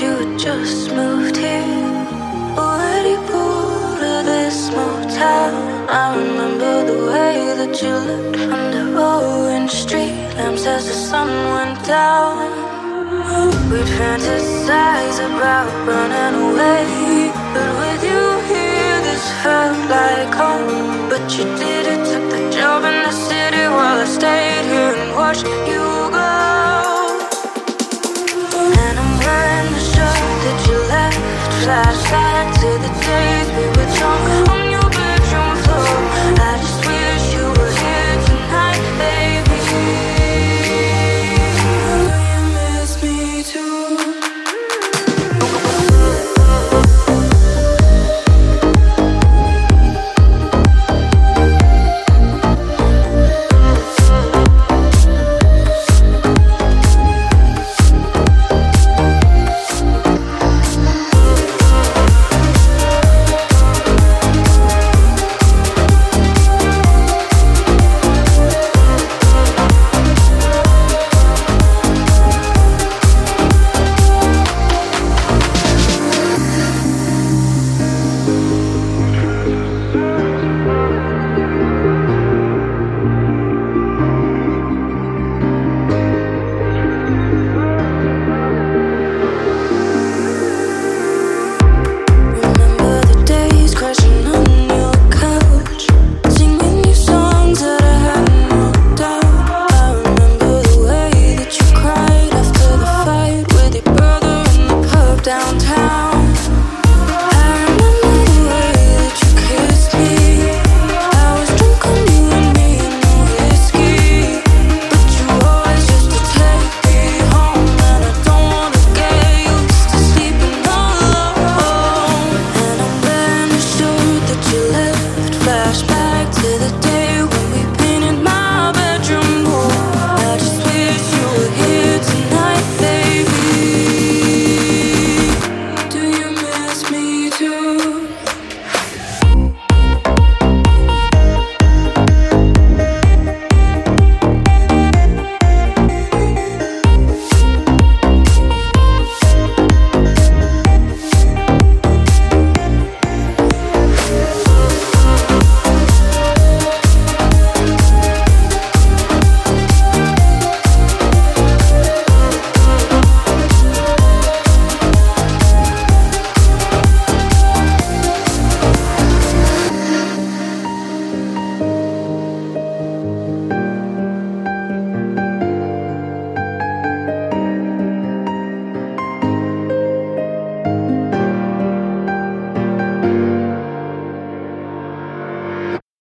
you just moved here. Already bored of this small town. I remember the way that you looked under orange street lamps as the sun went down. We'd fantasize about running away, but with you here, this felt like home. But you did it, took the job in the city while I stayed here and watched you.